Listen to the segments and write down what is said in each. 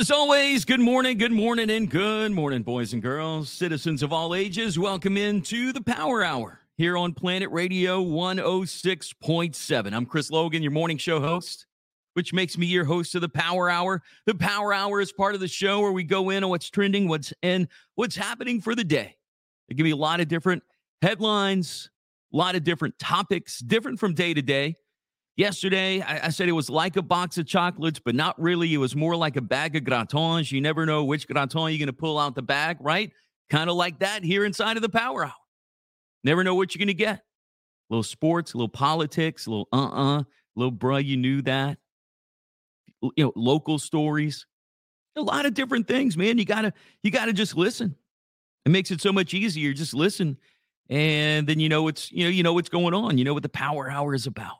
as always, good morning, good morning, and good morning, boys and girls, citizens of all ages. Welcome into the Power Hour here on Planet Radio 106.7. I'm Chris Logan, your morning show host, which makes me your host of the Power Hour. The Power Hour is part of the show where we go in on what's trending, what's and what's happening for the day. It give me a lot of different headlines, a lot of different topics, different from day to day. Yesterday, I, I, said it was like a box of chocolates, but not really. It was more like a bag of gratons. You never know which graton you're going to pull out the bag, right? Kind of like that here inside of the Power Hour. Never know what you're going to get. A little sports, a little politics, a little uh uh-uh, uh, little bruh, you knew that. You know, local stories, a lot of different things, man. You gotta, you gotta just listen. It makes it so much easier. Just listen, and then you know what's, you know, you know what's going on. You know what the Power Hour is about.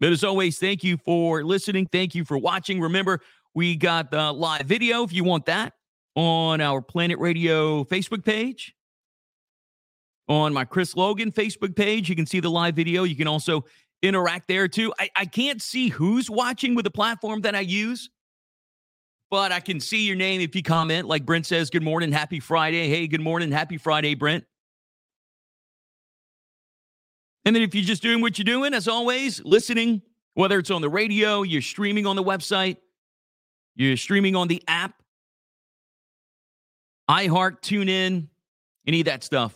But as always, thank you for listening. Thank you for watching. Remember, we got the live video if you want that on our Planet Radio Facebook page. On my Chris Logan Facebook page, you can see the live video. You can also interact there too. I, I can't see who's watching with the platform that I use, but I can see your name if you comment. Like Brent says, Good morning, happy Friday. Hey, good morning, happy Friday, Brent. And then if you're just doing what you're doing, as always, listening, whether it's on the radio, you're streaming on the website, you're streaming on the app, iHeart, tune in, any of that stuff.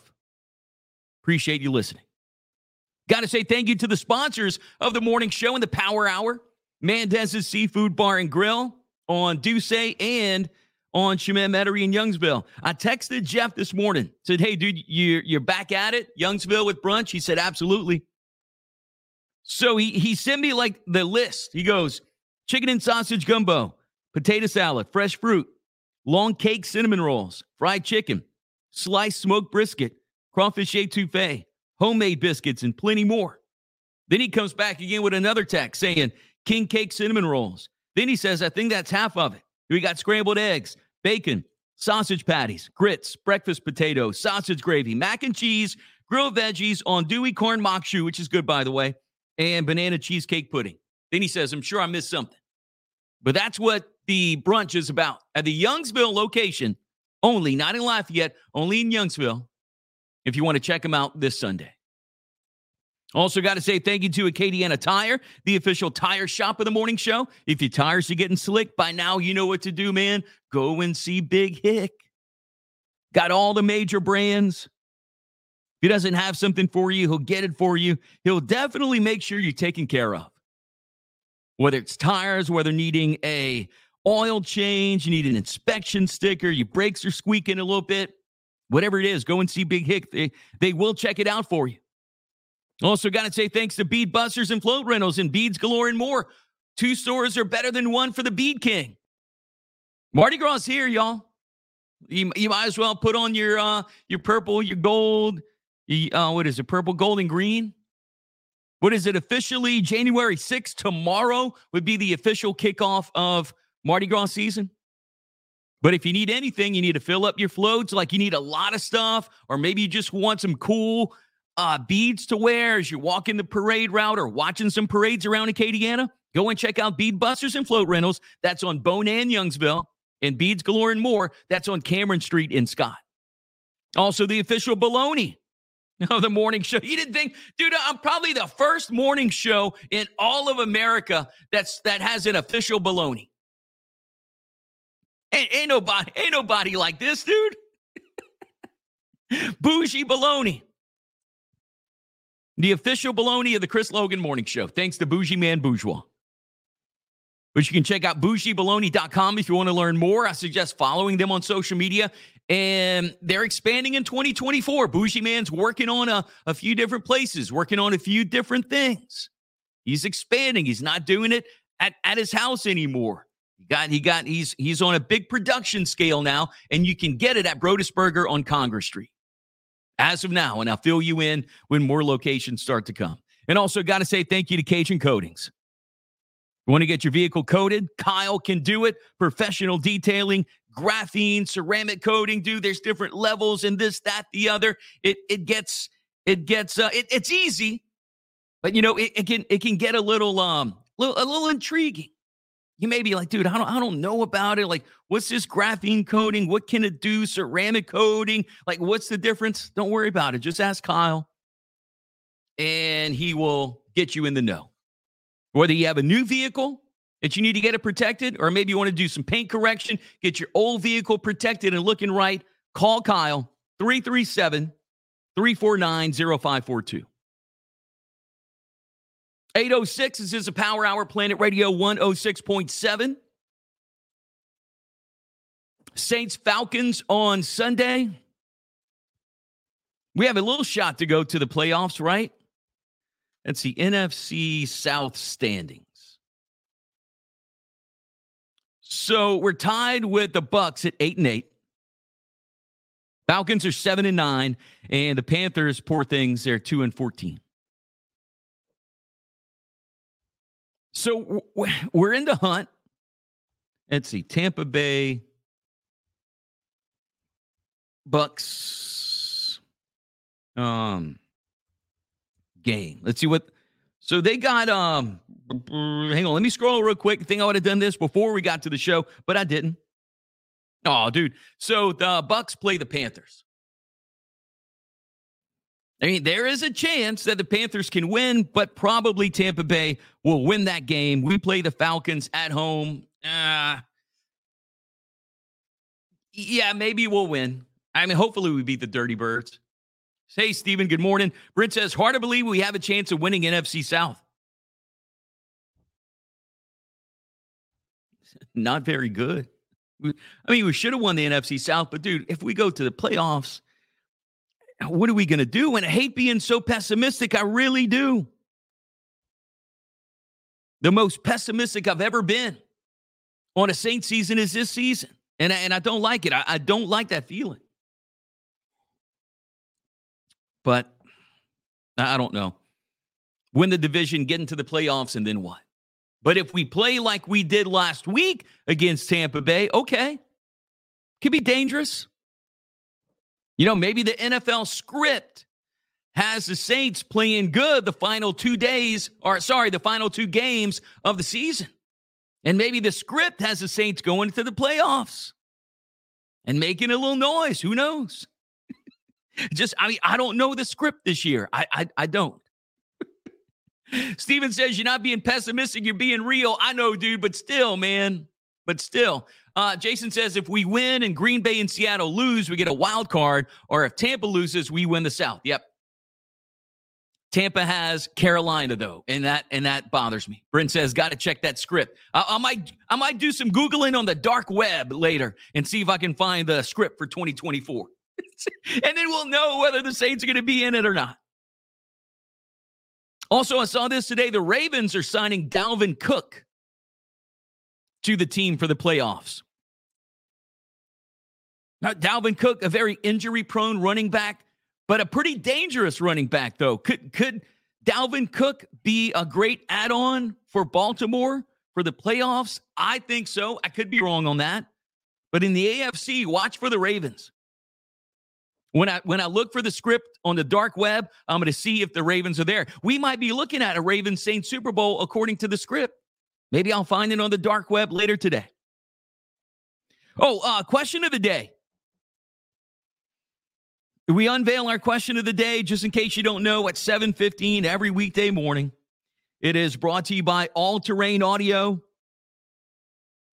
Appreciate you listening. Got to say thank you to the sponsors of the morning show and the power hour Mendez's Seafood Bar and Grill on Duce and on Chemin Metairie in Youngsville. I texted Jeff this morning, said, Hey, dude, you're, you're back at it, Youngsville with brunch? He said, Absolutely. So he, he sent me like the list. He goes, Chicken and sausage gumbo, potato salad, fresh fruit, long cake cinnamon rolls, fried chicken, sliced smoked brisket, crawfish etouffee, homemade biscuits, and plenty more. Then he comes back again with another text saying, King cake cinnamon rolls. Then he says, I think that's half of it. We got scrambled eggs, bacon, sausage patties, grits, breakfast potatoes, sausage gravy, mac and cheese, grilled veggies andouille corn maque choux, which is good, by the way, and banana cheesecake pudding. Then he says, I'm sure I missed something. But that's what the brunch is about. At the Youngsville location, only, not in Lafayette, only in Youngsville, if you want to check them out this Sunday. Also, got to say thank you to Acadiana Tire, the official tire shop of the morning show. If your tires are getting slick by now, you know what to do, man. Go and see Big Hick. Got all the major brands. If he doesn't have something for you, he'll get it for you. He'll definitely make sure you're taken care of. Whether it's tires, whether needing a oil change, you need an inspection sticker, your brakes are squeaking a little bit, whatever it is, go and see Big Hick. They, they will check it out for you. Also, got to say thanks to Bead Busters and Float Rentals and Beads Galore and more. Two stores are better than one for the Bead King. Mardi Gras here, y'all. You, you might as well put on your uh your purple, your gold, uh, what is it, purple, gold, and green. What is it officially? January 6th, tomorrow would be the official kickoff of Mardi Gras season. But if you need anything, you need to fill up your floats, like you need a lot of stuff, or maybe you just want some cool uh, beads to wear as you're walking the parade route or watching some parades around Acadiana, go and check out Bead Busters and Float Rentals. That's on Bone and Youngsville, and Beads Galore and more. That's on Cameron Street in Scott. Also, the official baloney of the morning show. You didn't think, dude, I'm probably the first morning show in all of America that's that has an official baloney. Ain't, ain't nobody, ain't nobody like this, dude. Bougie baloney the official baloney of the Chris Logan Morning Show. Thanks to Bougie Man Bourgeois. But you can check out bougiebaloney.com if you want to learn more. I suggest following them on social media. And they're expanding in 2024. Bougie Man's working on a, a few different places, working on a few different things. He's expanding. He's not doing it at, at his house anymore. He got he got he's he's on a big production scale now, and you can get it at Brodusburger on Congress Street as of now, and I'll fill you in when more locations start to come. And also, got to say thank you to Cajun Coatings. You want to get your vehicle coated? Kyle can do it. Professional detailing, graphene, ceramic coating, dude. There's different levels and this, that, the other. It it gets it gets uh, it, it's easy, but you know it, it can it can get a little um little, a little intriguing. You may be like, dude, I don't, I don't know about it. Like, what's this graphene coating? What can it do? Ceramic coating? Like, what's the difference? Don't worry about it. Just ask Kyle, and he will get you in the know. Whether you have a new vehicle that you need to get it protected, or maybe you want to do some paint correction, get your old vehicle protected and looking right, call Kyle 337 349 0542. 806 this is a power hour planet radio 106.7 saints falcons on sunday. We have a little shot to go to the playoffs right? That's the nfc south standings. So we're tied with the Bucs at 8 and 8 falcons are 7 and 9 and the panthers poor things they're 2 and 14 So we're in the hunt. Let's see, Tampa Bay Bucs um game. Let's see what so they got um hang on, let me scroll real quick. Think I would have done this before we got to the show, but I didn't. Oh, dude. So the Bucs play the Panthers. I mean, there is a chance that the Panthers can win, but probably Tampa Bay will win that game. We play the Falcons at home. Uh, yeah, maybe we'll win. I mean, hopefully we beat the Dirty Birds. Hey, Steven, good morning. Brent says, hard to believe we have a chance of winning NFC South. Not very good. I mean, we should have won the NFC South, but dude, if we go to the playoffs, what are we going to do? And I hate being so pessimistic. I really do. The most pessimistic I've ever been on a Saint season is this season. And I, and I don't like it. I, I don't like that feeling. But I don't know. Win the division, get into the playoffs, and then what? But if we play like we did last week against Tampa Bay, okay. Could be dangerous. You know, maybe the NFL script has the Saints playing good the final two days, or sorry, the final two games of the season. And maybe the script has the Saints going to the playoffs and making a little noise. Who knows? Just, I mean, I don't know the script this year. I, I, I don't. Steven says you're not being pessimistic, you're being real. I know, dude, but still, man. But still, uh, Jason says if we win and Green Bay and Seattle lose, we get a wild card. Or if Tampa loses, we win the South. Yep. Tampa has Carolina though, and that and that bothers me. Brent says, "Got to check that script." I, I, might I might do some googling on the dark web later and see if I can find the script for 2024, and then we'll know whether the Saints are going to be in it or not. Also, I saw this today. The Ravens are signing Dalvin Cook to the team for the playoffs. Now, Dalvin Cook, a very injury prone running back, but a pretty dangerous running back, though. Could, could Dalvin Cook be a great add on for Baltimore for the playoffs? I think so. I could be wrong on that. But in the AFC, watch for the Ravens. When I when I look for the script on the dark web, I'm going to see if the Ravens are there. We might be looking at a Ravens Saints Super Bowl according to the script. Maybe I'll find it on the dark web later today. Oh, uh, question of the day. We unveil our question of the day, just in case you don't know, at 7:15 every weekday morning. It is brought to you by All Terrain Audio.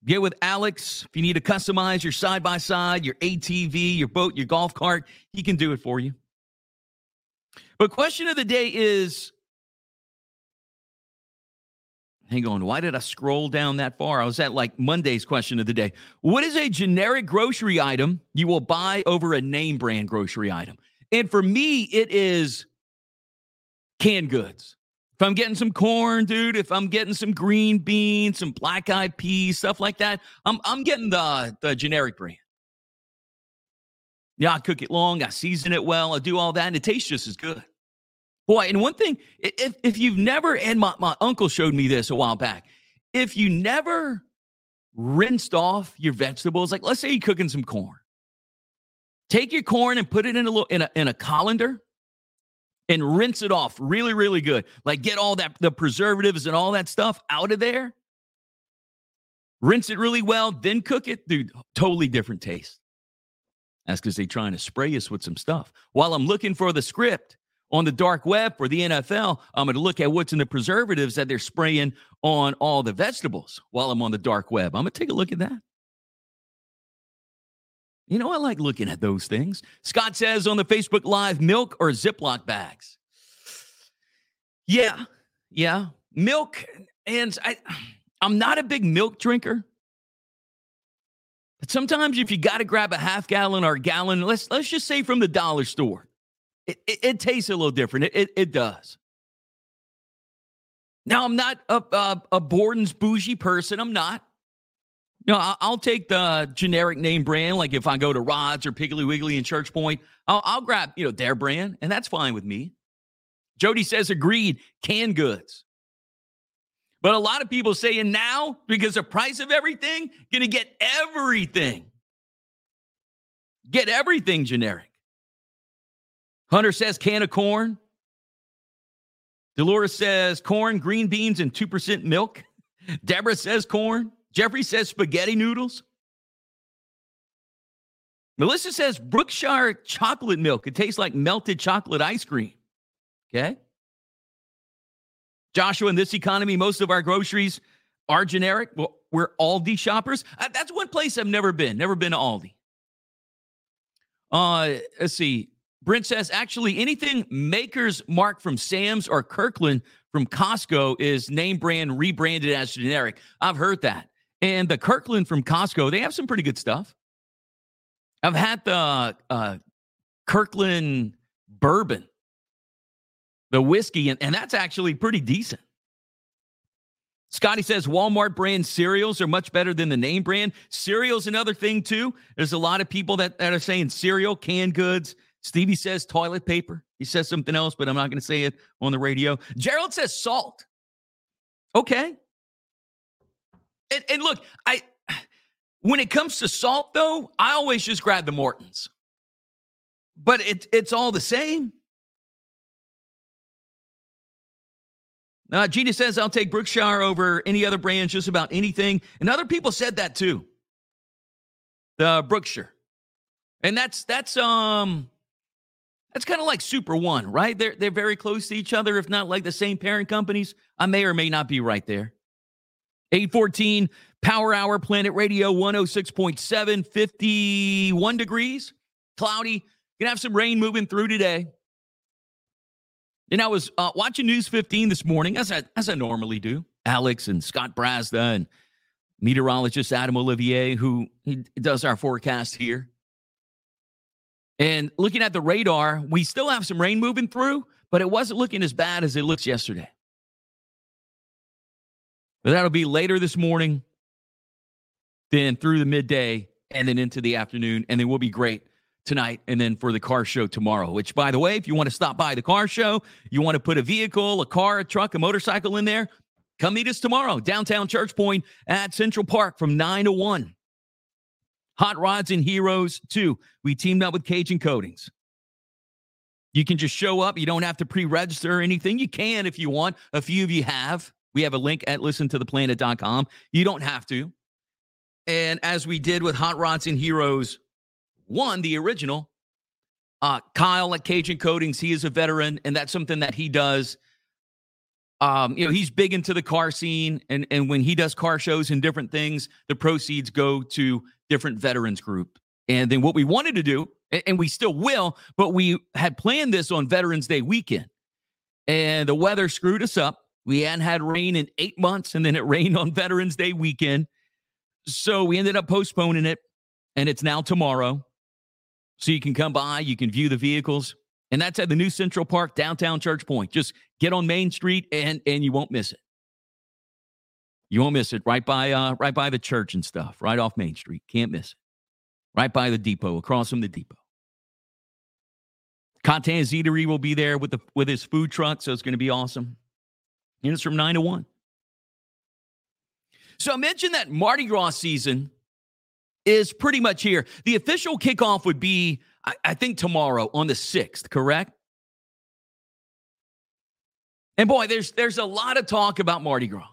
Get with Alex. If you need to customize your side by side, your ATV, your boat, your golf cart, he can do it for you. But question of the day is Hang on. Why did I scroll down that far? I was at like Monday's question of the day. What is a generic grocery item you will buy over a name brand grocery item? And for me, it is canned goods. If I'm getting some corn, dude, if I'm getting some green beans, some black eyed peas, stuff like that, I'm I'm getting the the generic brand. Yeah, I cook it long, I season it well, I do all that, and it tastes just as good. Boy, and one thing, if, if you've never, and my, my uncle showed me this a while back, if you never rinsed off your vegetables, like let's say you're cooking some corn, take your corn and put it in a little in a, in a colander and rinse it off really, really good. Like get all that the preservatives and all that stuff out of there. rinse it really well, then cook it. Dude, totally different taste. That's because they're trying to spray us with some stuff. While I'm looking for the script on the dark web for the NFL, I'm going to look at what's in the preservatives that they're spraying on all the vegetables while I'm on the dark web. I'm going to take a look at that. You know, I like looking at those things. Scott says on the Facebook Live milk or Ziploc bags? Yeah, yeah. Milk. And I, I'm not a big milk drinker. But sometimes if you got to grab a half gallon or a gallon, let's let's just say from the dollar store, it, it, it tastes a little different. It, it, it does. Now I'm not a, a, a Borden's bougie person. I'm not. I'll, I'll, take the generic name brand. Like if I go to Rods or Piggly Wiggly in Church Point, I'll, I'll grab you know their brand, and that's fine with me. Jody says agreed. Canned goods. But a lot of people saying now, because the price of everything, gonna get everything. Get everything generic. Hunter says can of corn. Dolores says corn, green beans, and 2% milk. Deborah says corn. Jeffrey says spaghetti noodles. Melissa says Brookshire chocolate milk. It tastes like melted chocolate ice cream. Okay. Joshua, in this economy, most of our groceries are generic. Well, we're Aldi shoppers. Uh, that's one place I've never been. Never been to Aldi. Uh, let's see. Brent says actually anything Maker's Mark from Sam's or Kirkland from Costco is name brand rebranded as generic. I've heard that. And the Kirkland from Costco, they have some pretty good stuff. I've had the uh, Kirkland bourbon the whiskey, and, and that's actually pretty decent. Scotty says Walmart brand cereals are much better than the name brand. Cereal's another thing, too. There's a lot of people that, that are saying cereal, canned goods. Stevie says toilet paper. He says something else, but I'm not going to say it on the radio. Gerald says salt. Okay. And, and look, I when it comes to salt, though, I always just grab the Mortons. But it, it's all the same. Uh, Gina says, I'll take Brookshire over any other brand, just about anything. And other people said that too. The Brookshire. And that's that's um that's kind of like Super One, right? They're they're very close to each other, if not like the same parent companies. I may or may not be right there. 814 Power Hour Planet Radio 106.7, 51 degrees, cloudy. Gonna have some rain moving through today. And I was uh, watching News 15 this morning, as I, as I normally do. Alex and Scott Brazda and meteorologist Adam Olivier, who he does our forecast here. And looking at the radar, we still have some rain moving through, but it wasn't looking as bad as it looks yesterday. But that'll be later this morning, then through the midday, and then into the afternoon, and then we'll be great tonight and then for the car show tomorrow. Which, by the way, if you want to stop by the car show, you want to put a vehicle, a car, a truck, a motorcycle in there, come meet us tomorrow, downtown Church Point at Central Park from 9 to 1. Hot Rods and Heroes 2. We teamed up with Cajun Coatings. You can just show up. You don't have to pre register or anything. You can if you want. A few of you have. We have a link at listentotheplanet.com. You don't have to. And as we did with Hot Rods and Heroes one, the original. Uh, Kyle at Cajun Coatings, he is a veteran, and that's something that he does. Um, you know, he's big into the car scene, and and when he does car shows and different things, the proceeds go to different veterans group. And then what we wanted to do, and, we still will, but we had planned this on Veterans Day weekend, and the weather screwed us up. We hadn't had rain in eight months, and then it rained on Veterans Day weekend, so we ended up postponing it, and it's now tomorrow. So you can come by, you can view the vehicles. And that's at the new Central Park, downtown Church Point. Just get on Main Street and and you won't miss it. You won't miss it. Right by uh right by the church and stuff, right off Main Street. Can't miss it. Right by the depot, across from the depot. Contan's Eatery will be there with the with his food truck, so it's going to be awesome. And it's from nine to one. So I mentioned that Mardi Gras season is pretty much here. The official kickoff would be, I, I think, tomorrow on the 6th, correct? And boy, there's there's a lot of talk about Mardi Gras.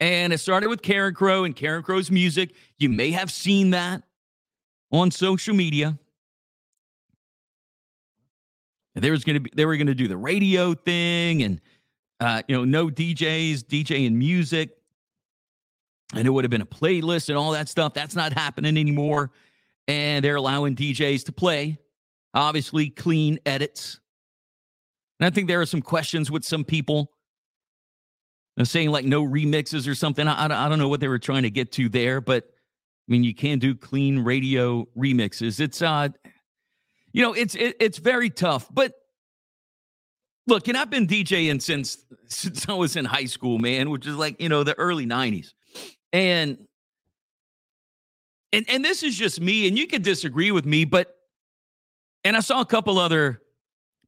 And it started with Carencro and Carencro's music. You may have seen that on social media. There was going to be they were going to do the radio thing and uh, you know no DJs DJing music, and it would have been a playlist and all that stuff. That's not happening anymore, and they're allowing DJs to play, obviously clean edits. And I think there are some questions with some people saying like no remixes or something. I, I don't know what they were trying to get to there, but I mean, you can do clean radio remixes. It's uh, you know, it's it, it's very tough. But look, and I've been DJing since since I was in high school, man, which is like you know the early '90s, and and and this is just me, and you can disagree with me, but and I saw a couple other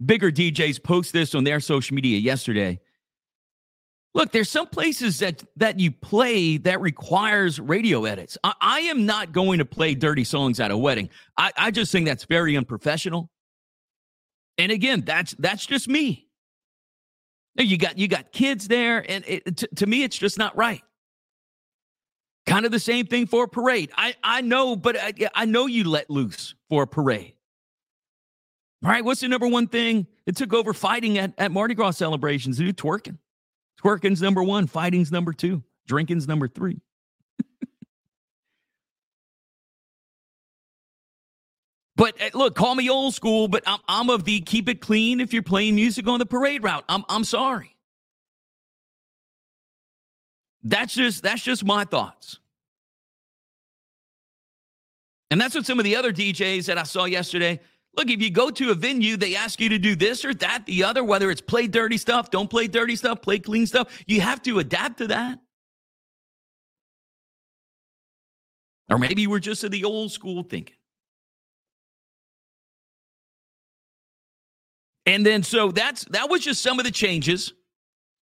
bigger DJs post this on their social media yesterday. Look, there's some places that that you play that requires radio edits. I, I, am not going to play dirty songs at a wedding. I, I just think that's very unprofessional. And again, that's that's just me. You got you got kids there, and it, to, to me, it's just not right. Kind of the same thing for a parade. I I know, but I, I know you let loose for a parade. All right, what's the number one thing that took over fighting at, at Mardi Gras celebrations? Do twerking. Twerking's number one, fighting's number two, drinking's number three. but eh, look, call me old school, but I'm, I'm of the keep it clean if you're playing music on the parade route. I'm, I'm sorry. That's just that's just my thoughts. And that's what some of the other DJs that I saw yesterday, Look, if you go to a venue, they ask you to do this or that, the other, whether it's play dirty stuff, don't play dirty stuff, play clean stuff. You have to adapt to that. Or maybe we're just of the old school thinking. And then so that's that was just some of the changes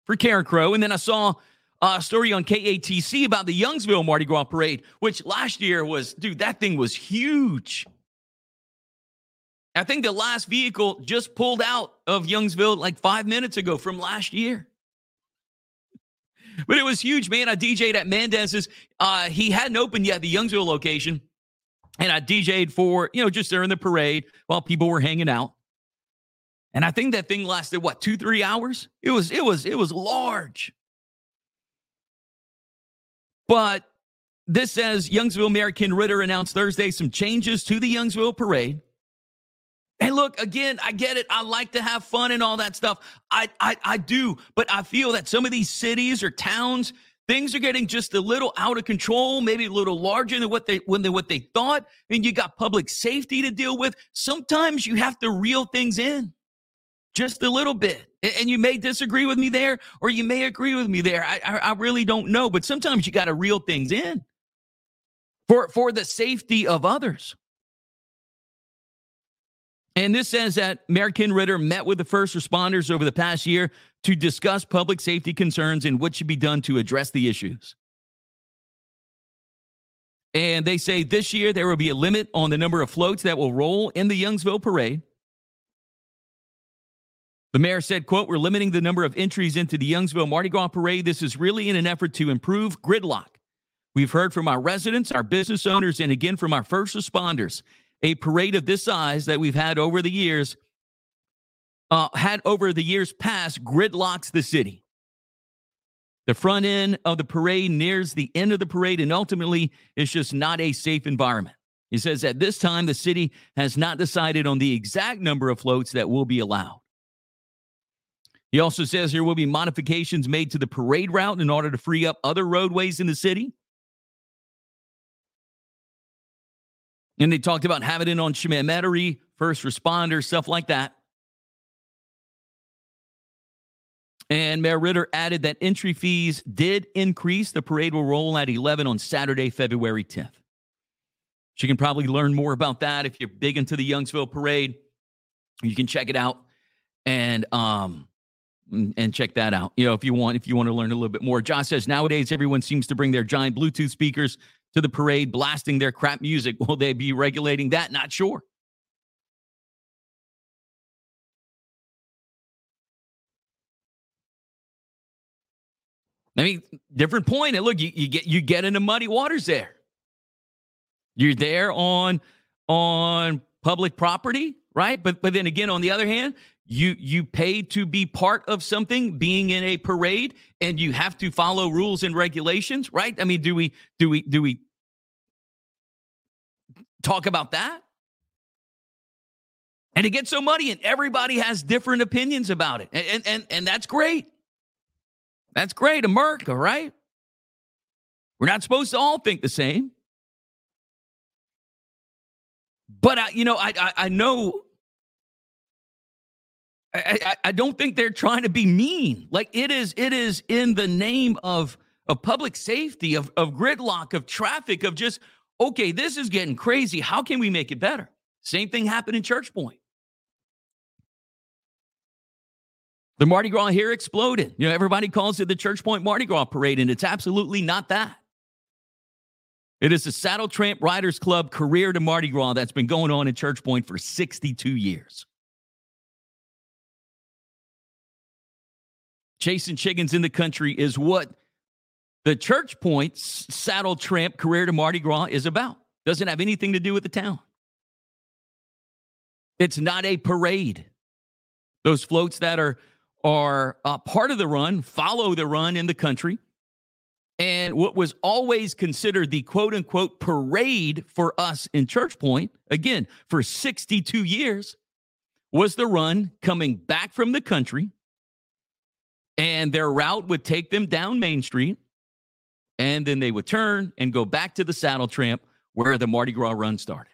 for Carencro. And then I saw a story on KATC about the Youngsville Mardi Gras parade, which last year was, dude, that thing was huge. I think the last vehicle just pulled out of Youngsville like five minutes ago from last year. But it was huge, man. I DJ'd at Mendez's. Uh, he hadn't opened yet, the Youngsville location. And I DJ'd for, you know, just during the parade while people were hanging out. And I think that thing lasted what, two, three hours? It was, it was, it was large. But this says Youngsville Mayor Ken Ritter announced Thursday some changes to the Youngsville parade. And look, again, I get it. I like to have fun and all that stuff. I, I, I do. But I feel that some of these cities or towns, things are getting just a little out of control, maybe a little larger than what they when they what they thought. And you got public safety to deal with. Sometimes you have to reel things in just a little bit. And you may disagree with me there, or you may agree with me there. I, I, I really don't know. But sometimes you got to reel things in for for the safety of others. And this says that Mayor Ken Ritter met with the first responders over the past year to discuss public safety concerns and what should be done to address the issues. And they say this year there will be a limit on the number of floats that will roll in the Youngsville parade. The mayor said, quote, we're limiting the number of entries into the Youngsville Mardi Gras parade. This is really in an effort to improve gridlock. We've heard from our residents, our business owners, and again from our first responders a parade of this size that we've had over the years, uh, had over the years past, gridlocks the city. The front end of the parade nears the end of the parade, and ultimately, it's just not a safe environment. He says at this time, the city has not decided on the exact number of floats that will be allowed. He also says there will be modifications made to the parade route in order to free up other roadways in the city. And they talked about having it on Chemin first responders, stuff like that. And Mayor Ritter added that entry fees did increase. The parade will roll at 11 on Saturday, February 10th. She can probably learn more about that if you're big into the Youngsville parade. You can check it out and um and check that out. You know, if you want if you want to learn a little bit more. Josh says nowadays everyone seems to bring their giant Bluetooth speakers to the parade blasting their crap music. Will they be regulating that? Not sure. I mean, different point. And look, you, you get you get into muddy waters there. You're there on on public property, right? But but then again, on the other hand, you you pay to be part of something, being in a parade, and you have to follow rules and regulations, right? I mean, do we do we do we talk about that? And it gets so muddy, and everybody has different opinions about it, and and and that's great. That's great, America, right? We're not supposed to all think the same. But I, you know, I, I, I know. I, I, I don't think they're trying to be mean. Like it is, it is in the name of of public safety, of of gridlock, of traffic, of just okay, this is getting crazy. How can we make it better? Same thing happened in Church Point. The Mardi Gras here exploded. You know, everybody calls it the Church Point Mardi Gras Parade, and it's absolutely not that. It is the Saddle Tramp Riders Club Courir de Mardi Gras that's been going on in Church Point for 62 years. Chasing chickens in the country is what the Church Point Saddle Tramp Courir de Mardi Gras is about. Doesn't have anything to do with the town. It's not a parade. Those floats that are are uh, part of the run, follow the run in the country. And what was always considered the quote unquote parade for us in Church Point, again, for 62 years, was the run coming back from the country. And their route would take them down Main Street. And then they would turn and go back to the saddle tramp where the Mardi Gras run started.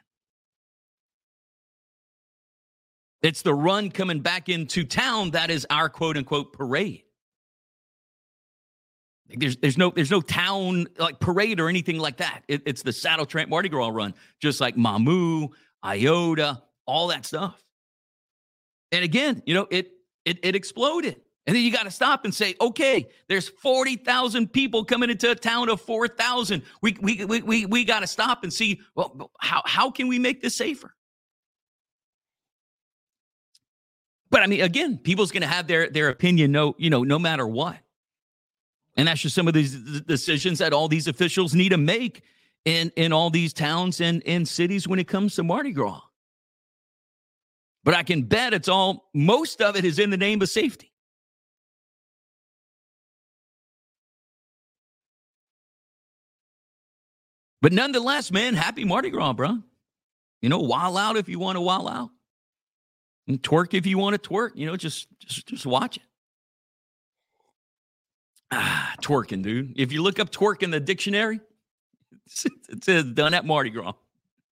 It's the run coming back into town that is our quote unquote parade. There's there's no there's no town like parade or anything like that. It, it's the Saddle Tramp Mardi Gras run, just like Mamou, Iota, all that stuff. And again, you know, it it it exploded. And then you got to stop and say, okay, there's 40,000 people coming into a town of 4,000. We, we, we, we, we got to stop and see, well, how, how can we make this safer? But I mean, again, people's going to have their their opinion, no, you know, no matter what. And that's just some of these decisions that all these officials need to make in in all these towns and in cities when it comes to Mardi Gras. But I can bet it's all most of it is in the name of safety. But nonetheless, man, happy Mardi Gras, bro. You know, wild out if you want to wild out. And twerk if you want to twerk. You know, just just just watch it. Ah, twerking, dude. If you look up twerk in the dictionary, it says done at Mardi Gras.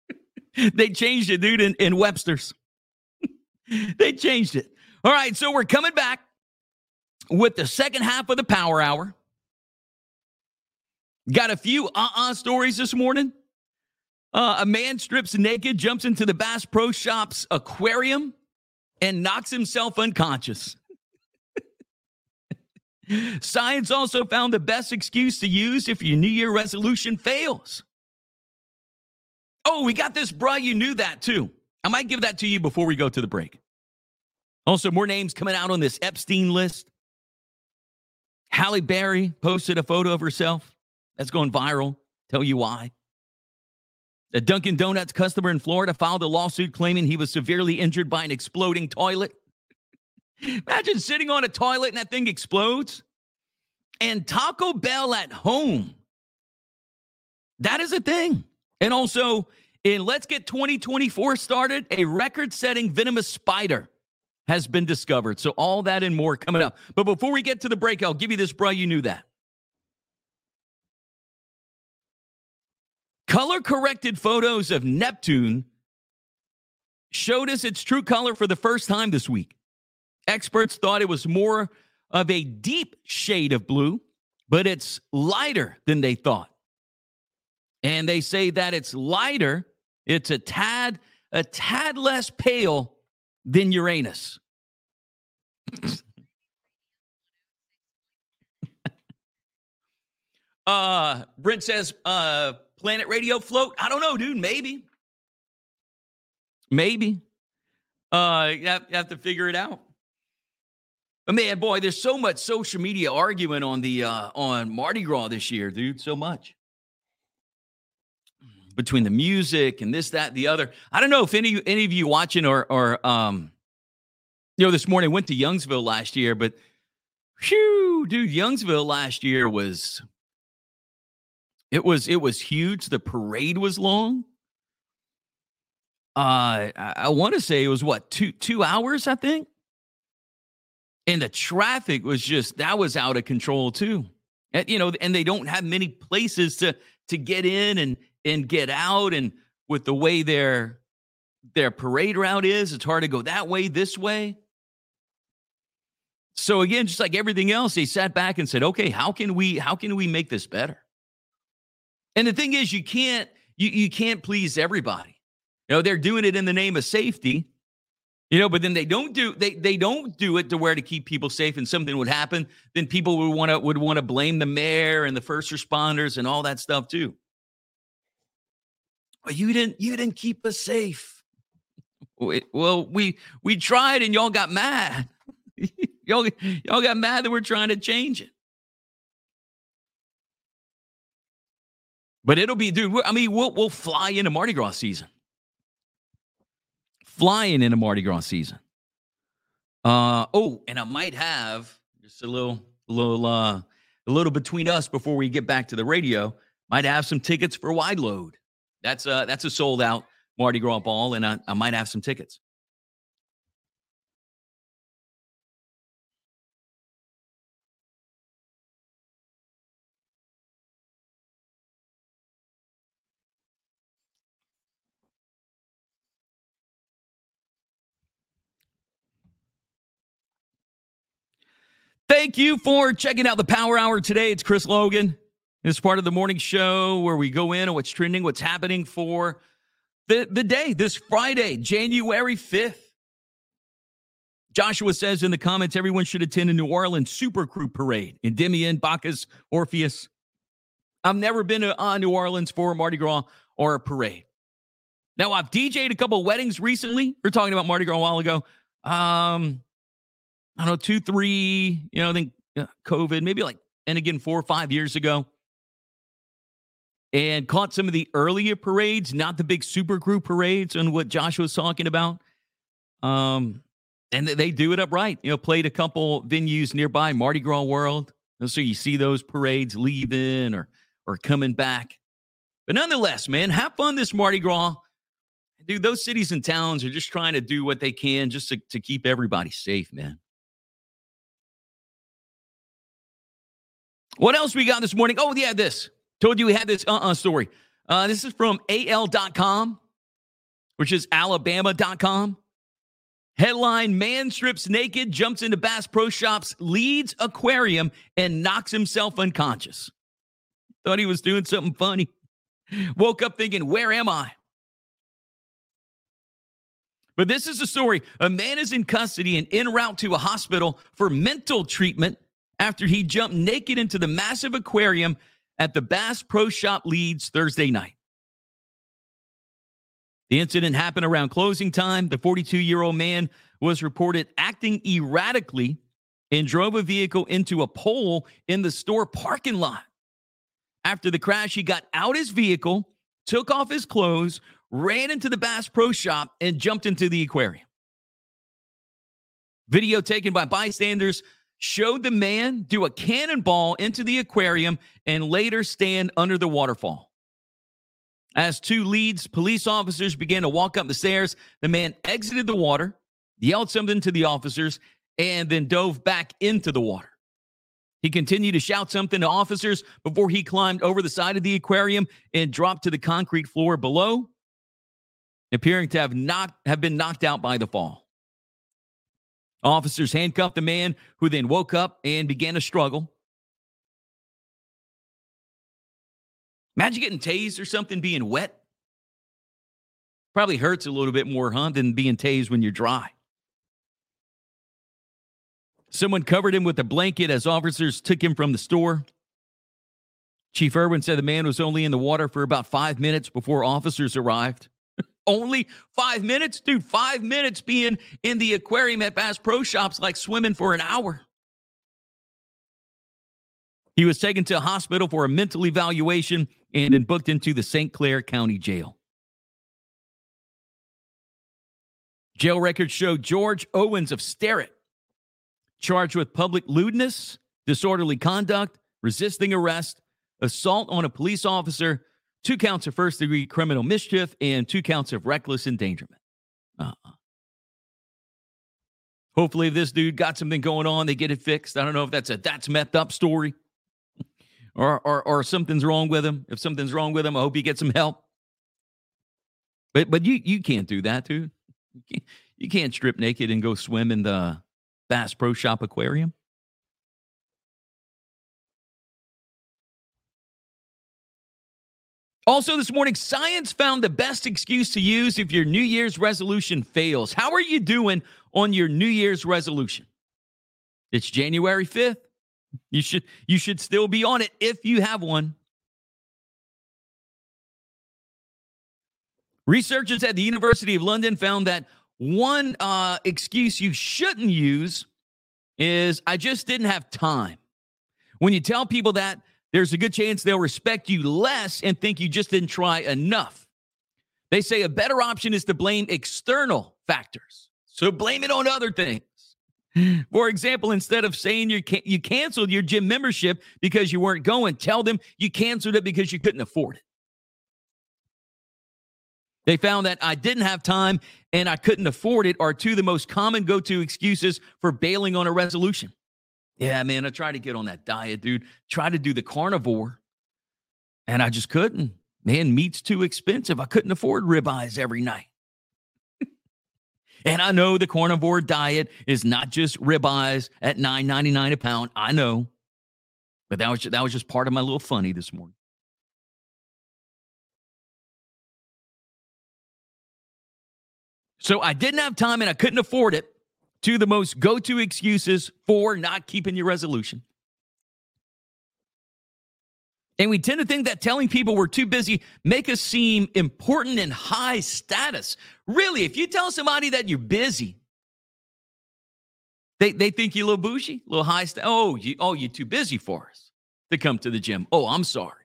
they changed it, dude, in, in Webster's. they changed it. All right, so we're coming back with the second half of the power hour. Got a few uh uh stories this morning. Uh, a man strips naked, jumps into the Bass Pro Shops aquarium, and knocks himself unconscious. Science also found the best excuse to use if your New Year resolution fails. Oh, we got this, bruh. You knew that too. I might give that to you before we go to the break. Also, more names coming out on this Epstein list. Halle Berry posted a photo of herself. That's going viral. Tell you why. A Dunkin' Donuts customer in Florida filed a lawsuit claiming he was severely injured by an exploding toilet. Imagine sitting on a toilet and that thing explodes. And Taco Bell at home. That is a thing. And also, in Let's Get 2024 started, a record setting venomous spider has been discovered. So, all that and more coming up. But before we get to the break, I'll give you this, bro. You knew that. Color corrected photos of Neptune showed us its true color for the first time this week. Experts thought it was more of a deep shade of blue, but it's lighter than they thought. And they say that it's lighter, it's a tad a tad less pale than Uranus. uh Brent says uh Planet Radio float? I don't know, dude. Maybe. Maybe. Uh, you have, to figure it out. But man, boy, there's so much social media arguing on the uh, on Mardi Gras this year, dude. So much between the music and this, that, the other. I don't know if any any of you watching or or um, you know, this morning went to Youngsville last year, but whew, dude, Youngsville last year was it was it was huge. The parade was long. Uh, I, I want to say it was what two two hours, I think. And the traffic was just that was out of control too. And, you know, and they don't have many places to to get in and and get out. And with the way their their parade route is, it's hard to go that way, this way. So again, just like everything else, they sat back and said, okay, how can we how can we make this better? And the thing is, you can't you, you can't please everybody. You know, they're doing it in the name of safety. You know, but then they don't do they they don't do it to where to keep people safe and something would happen, then people would want to would want to blame the mayor and the first responders and all that stuff too. Well, you didn't you didn't keep us safe. Well, we we tried and y'all got mad. y'all y'all got mad that we're trying to change it. But it'll be, dude. I mean, we'll we'll fly into Mardi Gras season. Flying into Mardi Gras season. Uh oh, and I might have just a little, a little, uh, a little between us before we get back to the radio. Might have some tickets for wide load. That's a that's a sold out Mardi Gras ball, and I, I might have some tickets. Thank you for checking out the Power Hour today. It's Chris Logan. It's part of the morning show where we go in on what's trending, what's happening for the, the day, this Friday, January 5th. Joshua says in the comments, everyone should attend a New Orleans Super Krewe parade. Endymion, Bacchus, Orpheus. I've never been to uh, New Orleans for a Mardi Gras or a parade. Now, I've DJed a couple weddings recently. We are talking about Mardi Gras a while ago. Um, I don't know, two, three, you know, I think uh, COVID, maybe like, and again, four or five years ago. And caught some of the earlier parades, not the big super group parades and what Josh was talking about. Um, and they do it upright. You know, played a couple venues nearby, Mardi Gras World. So you see those parades leaving or or coming back. But nonetheless, man, have fun this Mardi Gras. Dude, those cities and towns are just trying to do what they can just to, to keep everybody safe, man. What else we got this morning? Oh, yeah, this. Told you we had this uh-uh story. Uh, this is from AL.com, which is Alabama.com. Headline Man strips naked, jumps into Bass Pro Shops, Leeds aquarium, and knocks himself unconscious. Thought he was doing something funny. Woke up thinking, Where am I? But this is the story. A man is in custody and en route to a hospital for mental treatment after he jumped naked into the massive aquarium at the Bass Pro Shop Leeds Thursday night. The incident happened around closing time. The 42 year old man was reported acting erratically and drove a vehicle into a pole in the store parking lot. After the crash, he got out his vehicle, took off his clothes, ran into the Bass Pro Shop, and jumped into the aquarium. Video taken by bystanders showed the man do a cannonball into the aquarium and later stand under the waterfall. As two Leeds police officers began to walk up the stairs, the man exited the water, yelled something to the officers, and then dove back into the water. He continued to shout something to officers before he climbed over the side of the aquarium and dropped to the concrete floor below, appearing to have not have been knocked out by the fall. Officers handcuffed the man, who then woke up and began a struggle. Imagine getting tased or something being wet. Probably hurts a little bit more, huh, than being tased when you're dry. Someone covered him with a blanket as officers took him from the store. Chief Irwin said the man was only in the water for about five minutes before officers arrived. Only five minutes? Dude, five minutes being in the aquarium at Bass Pro Shops like swimming for an hour. He was taken to a hospital for a mental evaluation and then booked into the St. Clair County Jail. Jail records show George Owens of Sterrett charged with public lewdness, disorderly conduct, resisting arrest, assault on a police officer, two counts of first degree criminal mischief, and two counts of reckless endangerment. Uh-uh. Hopefully, this dude got something going on, they get it fixed. I don't know if that's a that's messed up story or, or, or something's wrong with him. If something's wrong with him, I hope he gets some help. But but you you can't do that, dude. You can't, you can't strip naked and go swim in the Bass Pro Shop aquarium. Also, this morning, science found the best excuse to use if your New Year's resolution fails. How are you doing on your New Year's resolution? It's January 5th. You should you should still be on it if you have one. Researchers at the University of London found that one uh, excuse you shouldn't use is I just didn't have time. When you tell people that, there's a good chance they'll respect you less and think you just didn't try enough. They say a better option is to blame external factors. So blame it on other things. For example, instead of saying you can- you canceled your gym membership because you weren't going, tell them you canceled it because you couldn't afford it. They found that I didn't have time and I couldn't afford it are two of the most common go-to excuses for bailing on a resolution. Yeah, man, I tried to get on that diet, dude. Tried to do the carnivore, and I just couldn't. Man, meat's too expensive. I couldn't afford ribeyes every night. and I know the carnivore diet is not just ribeyes at nine ninety nine a pound. I know, but that was that was just part of my little funny this morning. So I didn't have time and I couldn't afford it to the most go to excuses for not keeping your resolution. And we tend to think that telling people we're too busy make us seem important and high status. Really, if you tell somebody that you're busy, they, they think you're a little bougie, a little high status. Oh, you, oh, you're too busy for us to come to the gym. Oh, I'm sorry.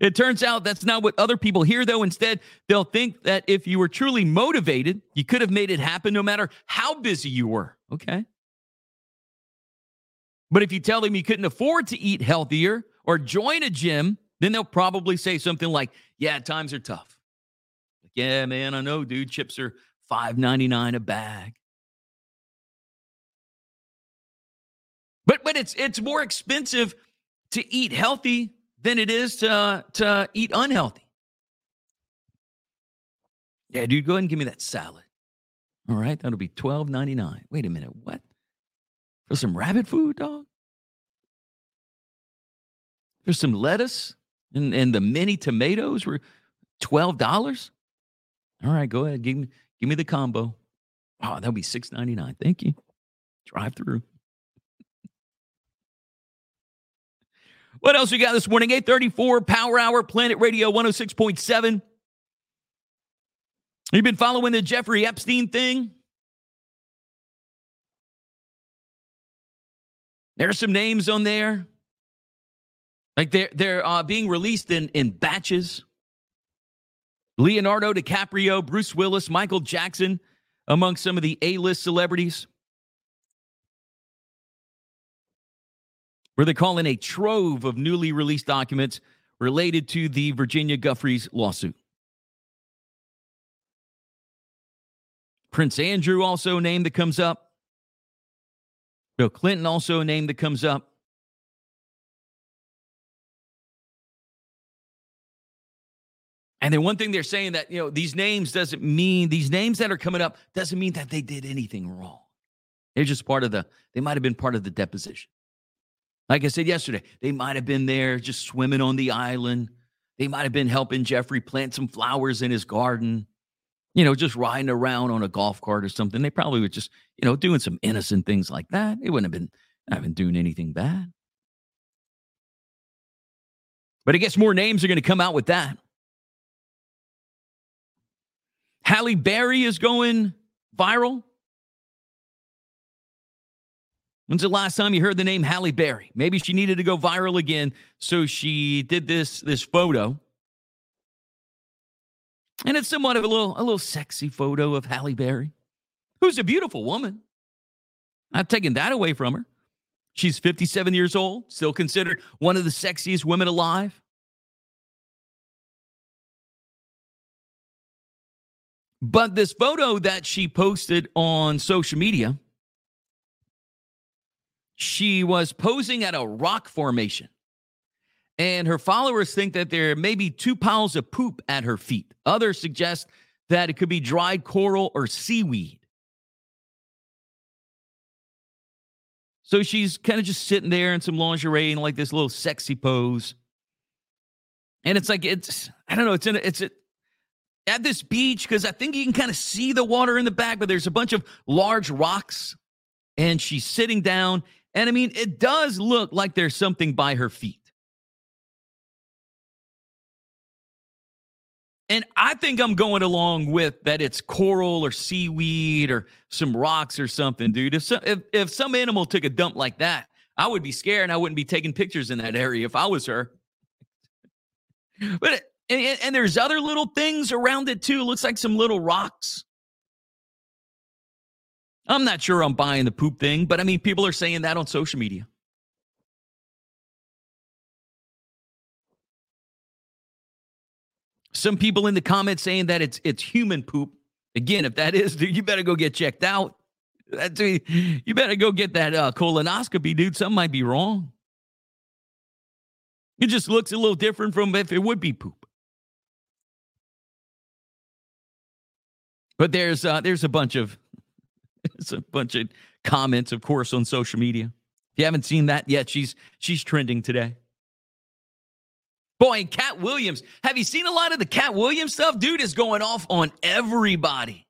It turns out that's not what other people hear, though. Instead, they'll think that if you were truly motivated, you could have made it happen no matter how busy you were. Okay. But if you tell them you couldn't afford to eat healthier or join a gym, then they'll probably say something like, Yeah, times are tough. Like, yeah, man, I know, dude. Chips are $5.99 a bag. But but it's it's more expensive to eat healthy than it is to, to eat unhealthy. Yeah, dude, go ahead and give me that salad. All right, that'll be twelve ninety nine. Wait a minute, what? For some rabbit food, dog? There's some lettuce and, and the mini tomatoes were twelve dollars. All right, go ahead, give me give me the combo. Oh, that'll be six ninety nine. Thank you. Drive through. What else we got this morning? 834 Power Hour, Planet Radio 106.7. You've been following the Jeffrey Epstein thing? There's some names on there. Like they're they're uh, being released in in batches. Leonardo DiCaprio, Bruce Willis, Michael Jackson, among some of the A-list celebrities. Where they call in a trove of newly released documents related to the Virginia Giuffre's lawsuit. Prince Andrew also a name that comes up. Bill Clinton also a name that comes up. And then one thing they're saying that, you know, these names doesn't mean these names that are coming up doesn't mean that they did anything wrong. They're just part of the, they might have been part of the deposition. Like I said yesterday, they might have been there just swimming on the island. They might have been helping Jeffrey plant some flowers in his garden, you know, just riding around on a golf cart or something. They probably were just, you know, doing some innocent things like that. They wouldn't have been having doing anything bad. But I guess more names are going to come out with that. Halle Berry is going viral. When's the last time you heard the name Halle Berry? Maybe she needed to go viral again, so she did this this photo. And it's somewhat of a little a little sexy photo of Halle Berry, who's a beautiful woman. I've taken that away from her. She's 57 years old, still considered one of the sexiest women alive. But this photo that she posted on social media, she was posing at a rock formation. And her followers think that there may be two piles of poop at her feet. Others suggest that it could be dried coral or seaweed. So she's kind of just sitting there in some lingerie and like this little sexy pose. And it's like it's I don't know, it's in a, it's a, at this beach because I think you can kind of see the water in the back, but there's a bunch of large rocks and she's sitting down. And I mean, it does look like there's something by her feet. And I think I'm going along with that it's coral or seaweed or some rocks or something, dude. If some, if, if some animal took a dump like that, I would be scared and I wouldn't be taking pictures in that area if I was her. But and, and there's other little things around it too. It looks like some little rocks. I'm not sure I'm buying the poop thing, but I mean, people are saying that on social media. Some people in the comments saying that it's it's human poop. Again, if that is, dude, you better go get checked out. That's you better go get that uh, colonoscopy, dude. Something might be wrong. It just looks a little different from if it would be poop. But there's uh, there's a bunch of there's a bunch of comments, of course, on social media. If you haven't seen that yet, she's she's trending today. Boy, and Katt Williams. Have you seen a lot of the Katt Williams stuff? Dude is going off on everybody.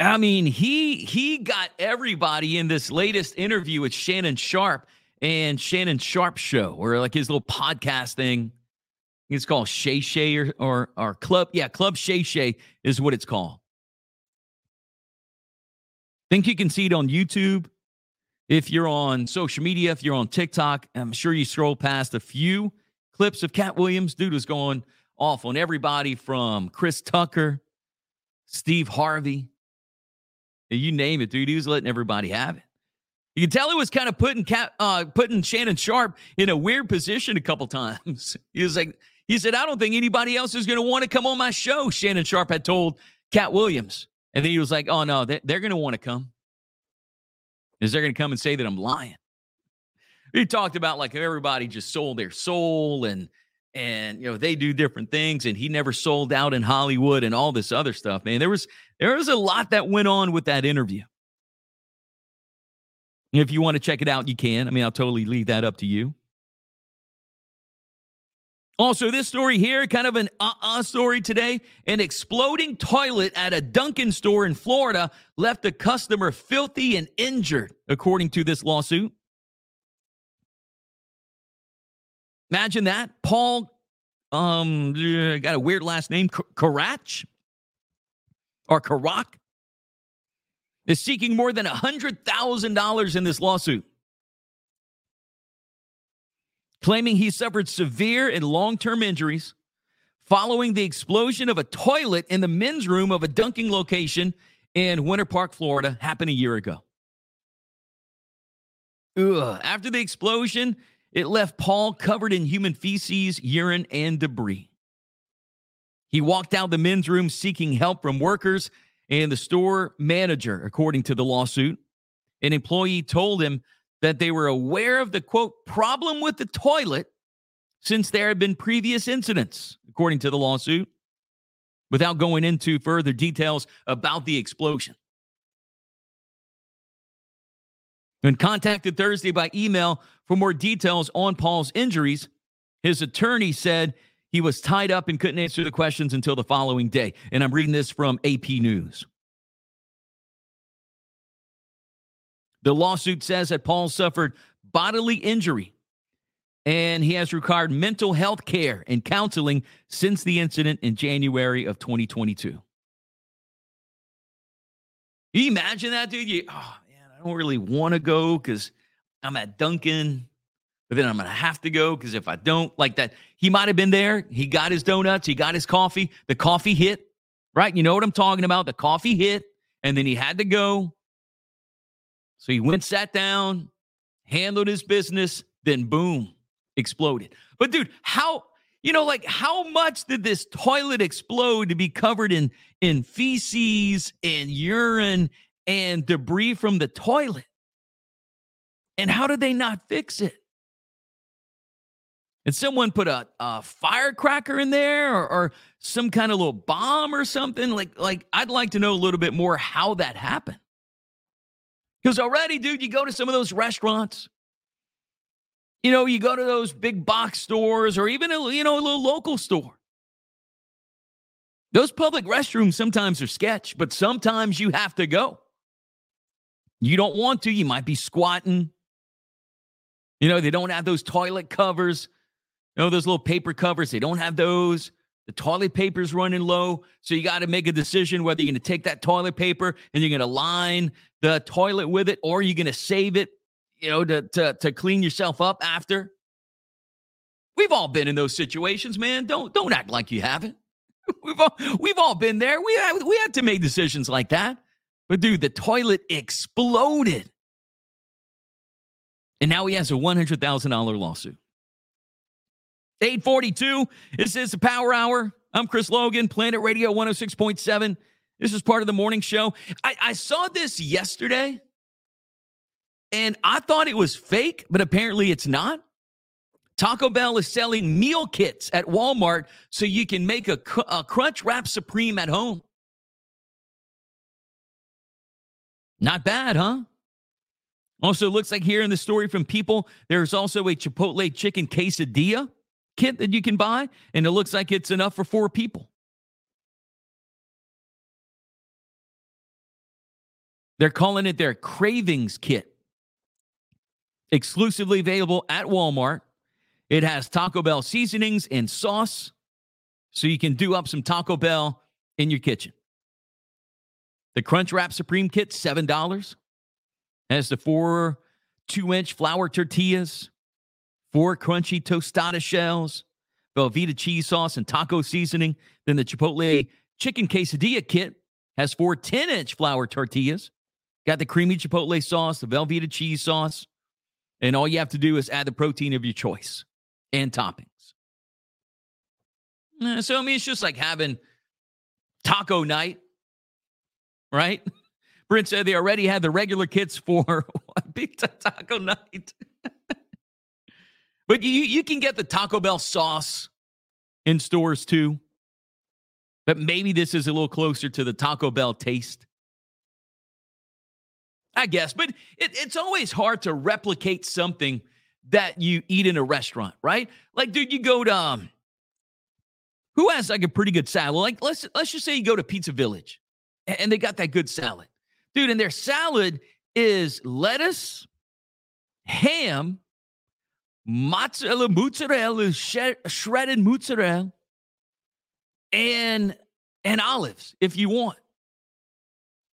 I mean, he he got everybody in this latest interview with Shannon Sharpe and Shannon Sharpe show, or like his little podcast thing. It's called Shay Shay or, or or Club. Yeah, Club Shay Shay is what it's called. Think you can see it on YouTube. If you're on social media, if you're on TikTok, I'm sure you scroll past a few clips of Katt Williams. Dude was going off on everybody from Chris Tucker, Steve Harvey. You name it, dude. He was letting everybody have it. You can tell he was kind of putting Katt, uh, putting Shannon Sharpe in a weird position a couple times. he was like, he said, I don't think anybody else is going to want to come on my show. Shannon Sharpe had told Katt Williams. And then he was like, oh, no, they're, going to want to come. Is they're going to come and say that I'm lying? He talked about like everybody just sold their soul and and you know they do different things and he never sold out in Hollywood and all this other stuff man there was there was a lot that went on with that interview if you want to check it out you can I mean I'll totally leave that up to you also, this story here, kind of an uh uh story today. An exploding toilet at a Dunkin' store in Florida left a customer filthy and injured, according to this lawsuit. Imagine that. Paul, um, got a weird last name, Karach or Karak, is seeking more than $100,000 in this lawsuit claiming he suffered severe and long term injuries following the explosion of a toilet in the men's room of a Dunkin' location in Winter Park, Florida, happened a year ago. Ugh. After the explosion, it left Paul covered in human feces, urine, and debris. He walked out the men's room seeking help from workers and the store manager, according to the lawsuit. An employee told him that they were aware of the quote problem with the toilet since there had been previous incidents, according to the lawsuit, without going into further details about the explosion. When contacted Thursday by email for more details on Paul's injuries, his attorney said he was tied up and couldn't answer the questions until the following day. And I'm reading this from AP News. The lawsuit says that Paul suffered bodily injury and he has required mental health care and counseling since the incident in January of 2022. Can you imagine that, dude? You, oh man, I don't really want to go because I'm at Dunkin', but then I'm gonna have to go because if I don't, like that, he might have been there. He got his donuts, he got his coffee. The coffee hit, right? You know what I'm talking about? The coffee hit, and then he had to go. So he went, sat down, handled his business, then boom, exploded. But dude, how you know like how much did this toilet explode to be covered in in feces and urine and debris from the toilet? And how did they not fix it? And someone put a, a firecracker in there or, or some kind of little bomb or something. Like, like I'd like to know a little bit more how that happened. Because already, dude, you go to some of those restaurants, you know, you go to those big box stores or even a, you know, a little local store. Those public restrooms sometimes are sketch, but sometimes you have to go. You don't want to, you might be squatting. You know, they don't have those toilet covers. You know, those little paper covers, they don't have those. The toilet paper's running low. So you got to make a decision whether you're going to take that toilet paper and you're going to line the toilet with it or you're going to save it you know, to, to, to clean yourself up after. We've all been in those situations, man. Don't don't act like you haven't. We've all we've all been there. We had, we had to make decisions like that. But dude, the toilet exploded. And now he has a $100,000 lawsuit. 842. This is the Power Hour. I'm Chris Logan, Planet Radio 106.7. This is part of the morning show. I, I saw this yesterday and I thought it was fake, but apparently it's not. Taco Bell is selling meal kits at Walmart so you can make a, a Crunchwrap Supreme at home. Not bad, huh? Also, looks like here in the story from people, there's also a Chipotle chicken quesadilla kit that you can buy, and it looks like it's enough for four people. They're calling it their cravings kit exclusively available at Walmart. It has Taco Bell seasonings and sauce, so you can do up some Taco Bell in your kitchen. The Crunchwrap Supreme Kit, $7. Has the four two inch flour tortillas, four crunchy tostada shells, Velveeta cheese sauce, and taco seasoning. Then the Chipotle chicken quesadilla kit has four 10 inch flour tortillas, got the creamy Chipotle sauce, the Velveeta cheese sauce, and all you have to do is add the protein of your choice and toppings. Eh, so, I mean, it's just like having taco night, right? Brent said they already had the regular kits for pizza taco night. but you, you can get the Taco Bell sauce in stores too. But maybe this is a little closer to the Taco Bell taste. I guess, but it, it's always hard to replicate something that you eat in a restaurant, right? Like, dude, you go to um, who has like a pretty good salad? Like, let's let's just say you go to Pizza Village, and they got that good salad, dude. And their salad is lettuce, ham, mozzarella, mozzarella, shredded mozzarella, and and olives if you want.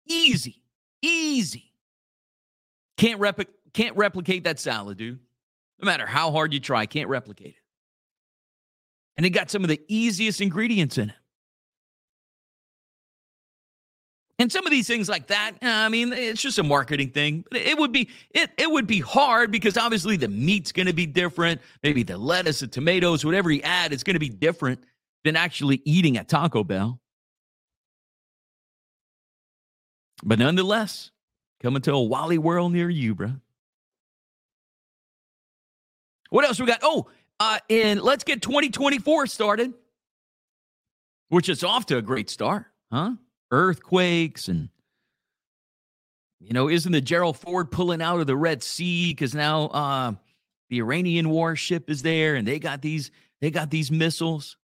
Easy, easy. Can't, repli- can't replicate that salad, dude. No matter how hard you try, can't replicate it. And it got some of the easiest ingredients in it. And some of these things like that, I mean, it's just a marketing thing. But it would be it it would be hard because obviously the meat's going to be different. Maybe the lettuce, the tomatoes, whatever you add, it's going to be different than actually eating at Taco Bell. But nonetheless, Coming to a Wally World near you, bro. What else we got? Oh, uh, and let's get 2024 started, which is off to a great start, huh? Earthquakes and you know, isn't the Gerald Ford pulling out of the Red Sea because now uh, the Iranian warship is there and they got these they got these missiles.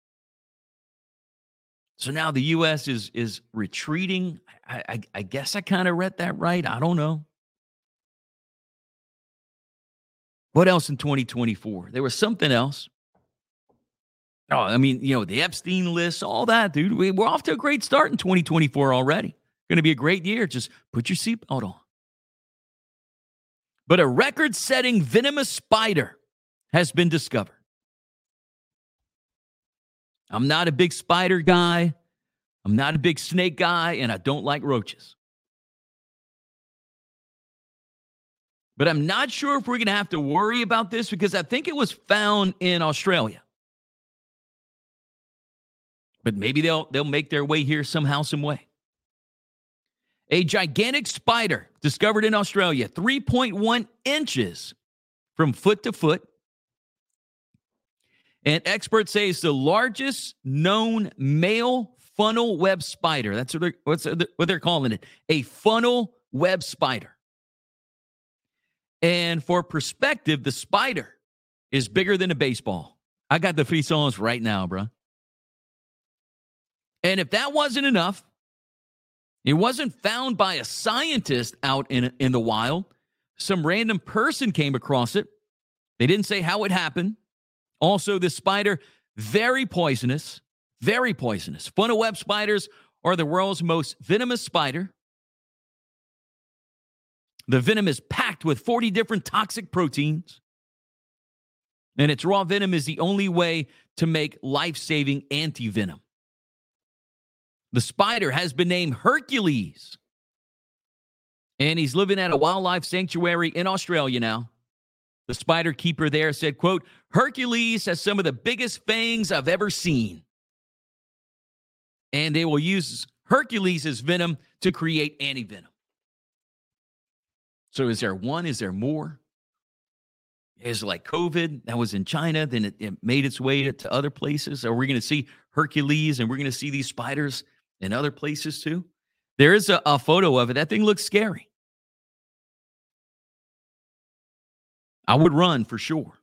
So now the U.S. is is retreating. I, I, I guess I kind of read that right. I don't know. What else in 2024? There was something else. Oh, I mean, you know, the Epstein list, all that, dude. We, we're off to a great start in 2024 already. Going to be a great year. Just put your seatbelt on. But a record setting venomous spider has been discovered. I'm not a big spider guy. I'm not a big snake guy, and I don't like roaches. But I'm not sure if we're going to have to worry about this because I think it was found in Australia. But maybe they'll they'll make their way here somehow, some way. A gigantic spider discovered in Australia, 3.1 inches from foot to foot. And experts say it's the largest known male funnel web spider. That's what they're, what's, what they're calling it a funnel web spider. And for perspective, the spider is bigger than a baseball. I got the frissons right now, bro. And if that wasn't enough, it wasn't found by a scientist out in, in the wild. Some random person came across it. They didn't say how it happened. Also, this spider, very poisonous, very poisonous. Funnel web spiders are the world's most venomous spider. The venom is packed with 40 different toxic proteins. And its raw venom is the only way to make life saving anti venom. The spider has been named Hercules. And he's living at a wildlife sanctuary in Australia now. The spider keeper there said, quote, Hercules has some of the biggest fangs I've ever seen. And they will use Hercules' venom to create antivenom. So is there one? Is there more? Is like COVID that was in China, then it, it made its way to other places? Are we going to see Hercules and we're going to see these spiders in other places too. There is a, a photo of it. That thing looks scary. I would run for sure.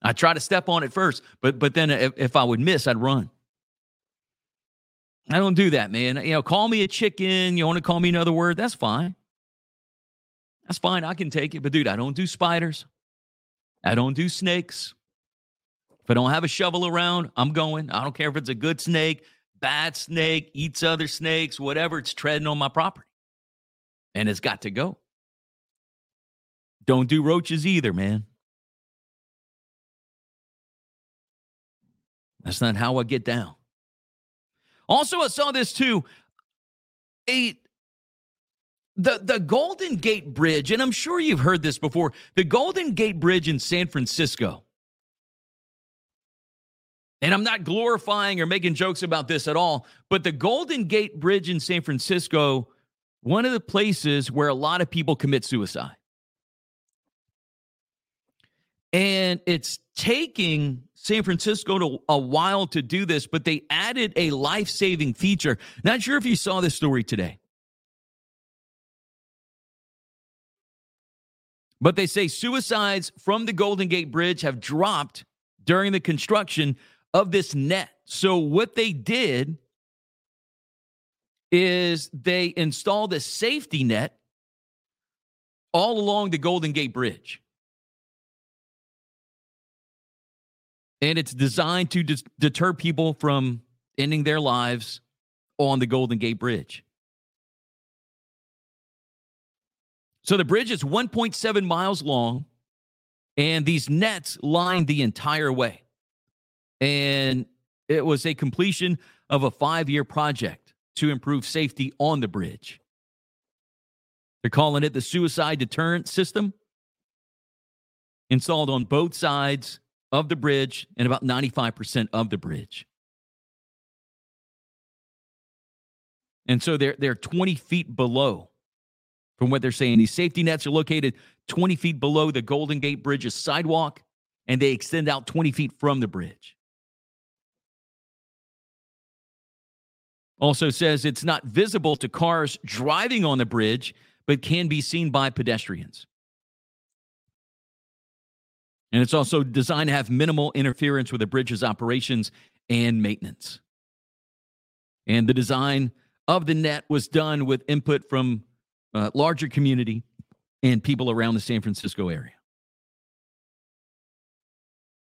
I try to step on it first, but but then if, if I would miss, I'd run. I don't do that, man. You know, call me a chicken. You want to call me another word? That's fine. That's fine. I can take it. But dude, I don't do spiders. I don't do snakes. If I don't have a shovel around, I'm going. I don't care if it's a good snake, bad snake eats other snakes, whatever, it's treading on my property. And it's got to go. Don't do roaches either, man. That's not how I get down. Also, I saw this too. A the the Golden Gate Bridge, and I'm sure you've heard this before. The Golden Gate Bridge in San Francisco and I'm not glorifying or making jokes about this at all, but the Golden Gate Bridge in San Francisco, one of the places where a lot of people commit suicide. And it's taking San Francisco to a while to do this, but they added a life saving feature. Not sure if you saw this story today. But they say suicides from the Golden Gate Bridge have dropped during the construction of this net. So, what they did is they installed a safety net all along the Golden Gate Bridge. And it's designed to dis- deter people from ending their lives on the Golden Gate Bridge. So the bridge is 1.7 miles long, and these nets line the entire way and it was a completion of a five year project to improve safety on the bridge. They're calling it the suicide deterrent system, installed on both sides of the bridge and about 95% of the bridge. And so they're, they're 20 feet below from what they're saying. These safety nets are located 20 feet below the Golden Gate Bridge's sidewalk, and they extend out 20 feet from the bridge. Also says it's not visible to cars driving on the bridge, but can be seen by pedestrians. And it's also designed to have minimal interference with the bridge's operations and maintenance. And the design of the net was done with input from uh, larger community and people around the San Francisco area.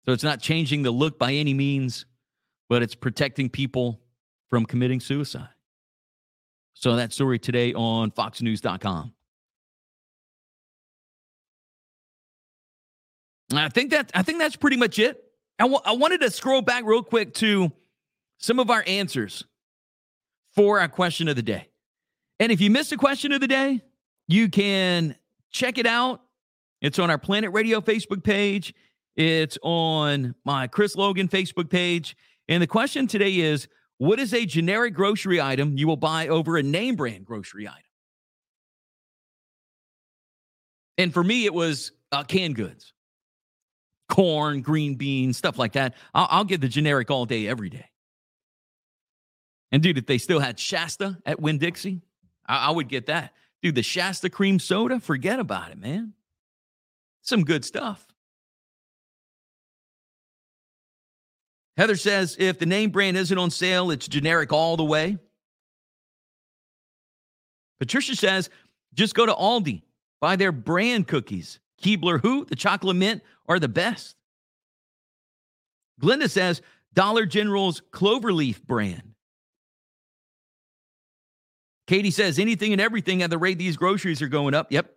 So it's not changing the look by any means, but it's protecting people from committing suicide. So that story today on foxnews.com. I think that I think that's pretty much it. I, w- I wanted to scroll back real quick to some of our answers for our question of the day. And if you missed a question of the day, you can check it out. It's on our Planet Radio Facebook page. It's on my Chris Logan Facebook page. And the question today is what is a generic grocery item you will buy over a name brand grocery item? And for me, it was uh, canned goods, corn, green beans, stuff like that. I'll, I'll get the generic all day, every day. And dude, if they still had Shasta at Winn Dixie, I, I would get that. Dude, the Shasta cream soda, forget about it, man. Some good stuff. Heather says if the name brand isn't on sale, it's generic all the way. Patricia says just go to Aldi, buy their brand cookies. Keebler Who, the chocolate mint are the best. Glenda says Dollar General's Cloverleaf brand. Katie says anything and everything at the rate these groceries are going up. Yep.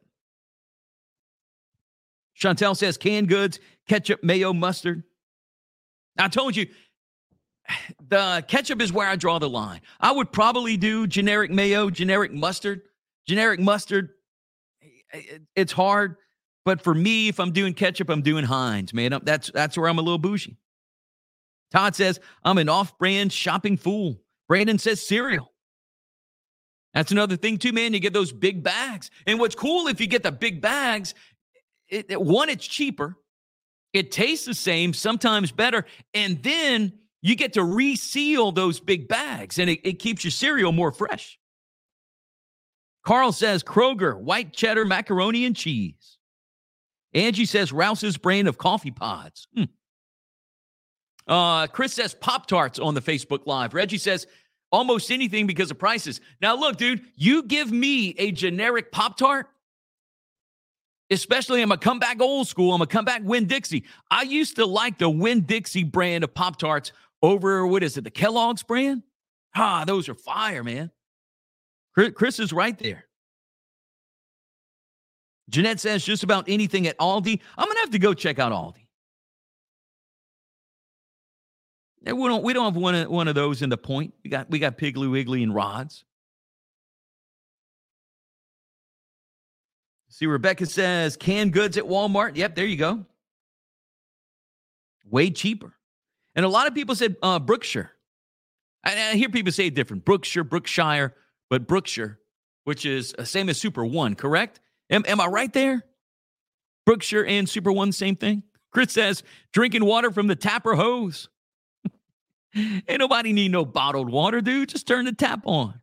Chantel says canned goods, ketchup, mayo, mustard. I told you the ketchup is where I draw the line. I would probably do generic mayo, generic mustard. Generic mustard, it's hard. But for me, if I'm doing ketchup, I'm doing Heinz, man. That's that's where I'm a little bougie. Todd says, I'm an off-brand shopping fool. Brandon says cereal. That's another thing too, man. You get those big bags. And what's cool if you get the big bags, it, it, one, it's cheaper. It tastes the same, sometimes better. And then you get to reseal those big bags and it, it keeps your cereal more fresh. Carl says Kroger, white cheddar, macaroni, and cheese. Angie says Rouse's brand of coffee pods. Hmm. Uh, Chris says Pop Tarts on the Facebook Live. Reggie says almost anything because of prices. Now, look, dude, you give me a generic Pop Tart, especially I'm going to come back old school. I'm going to come back Winn Dixie. I used to like the Winn Dixie brand of Pop Tarts over, what is it, the Kellogg's brand? Ah, those are fire, man. Chris is right there. Jeanette says just about anything at Aldi. I'm to have to go check out Aldi. We don't, we don't have one of, one of those in the point. We got, we got Piggly Wiggly and rods. See, Rebecca says canned goods at Walmart. Yep, there you go. Way cheaper. And a lot of people said uh, Brookshire. I, I hear people say different Brookshire, Brookshire, but Brookshire, which is uh, same as Super One, correct? Am, am I right there? Brookshire and Super One, same thing. Chris says drinking water from the tap or hose. Ain't nobody need no bottled water, dude. Just turn the tap on.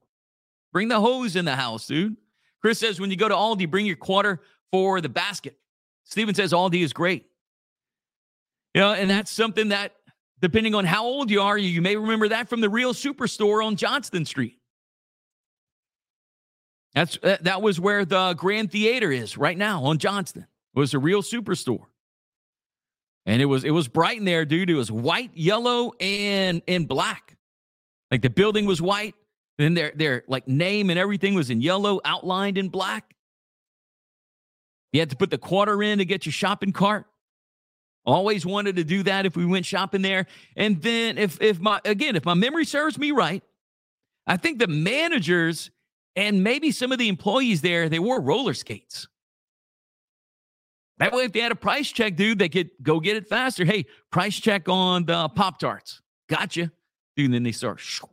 Bring the hose in the house, dude. Chris says when you go to Aldi, bring your quarter for the basket. Steven says Aldi is great. You know, and that's something that, depending on how old you are, you may remember that from the real superstore on Johnston Street. That's that was where the Grand Theater is right now on Johnston. It was a real superstore. And it was it was bright in there, dude. It was white, yellow, and and black. Like the building was white, then their their like name and everything was in yellow, outlined in black. You had to put the quarter in to get your shopping cart. Always wanted to do that if we went shopping there. And then if if my again, if my memory serves me right, I think the managers and maybe some of the employees there, they wore roller skates. That way, if they had a price check, dude, they could go get it faster. Hey, price check on the Pop Tarts. Gotcha. Dude, and then they start shoo,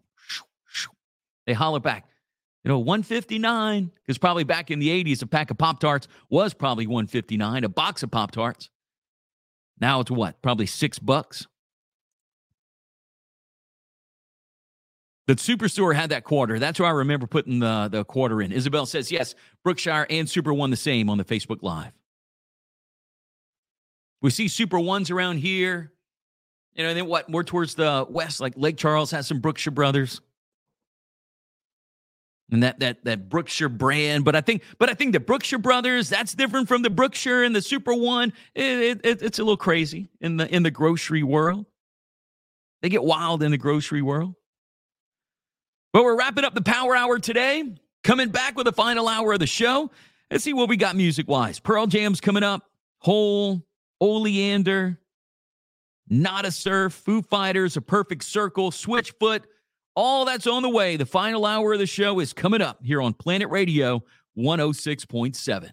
they holler back, you know, 159, because probably back in the 80s, a pack of Pop Tarts was probably 159, a box of Pop Tarts. Now it's what? Probably six bucks. The Superstore had that quarter. That's where I remember putting the, the quarter in. Isabel says, yes, Brookshire and Super One the same on the Facebook Live. We see Super Ones around here. You know, and then what? More towards the west, like Lake Charles has some Brookshire Brothers. And that that that Brookshire brand. But I think, but I think the Brookshire brothers that's different from the Brookshire and the Super One. It, it, it's a little crazy in the in the grocery world. They get wild in the grocery world. But we're wrapping up the Power Hour today. Coming back with the final hour of the show. Let's see what we got music wise. Pearl Jam's coming up. Hole, Oleander, Nada Surf, Foo Fighters, A Perfect Circle, Switchfoot. All that's on the way. The final hour of the show is coming up here on Planet Radio 106.7.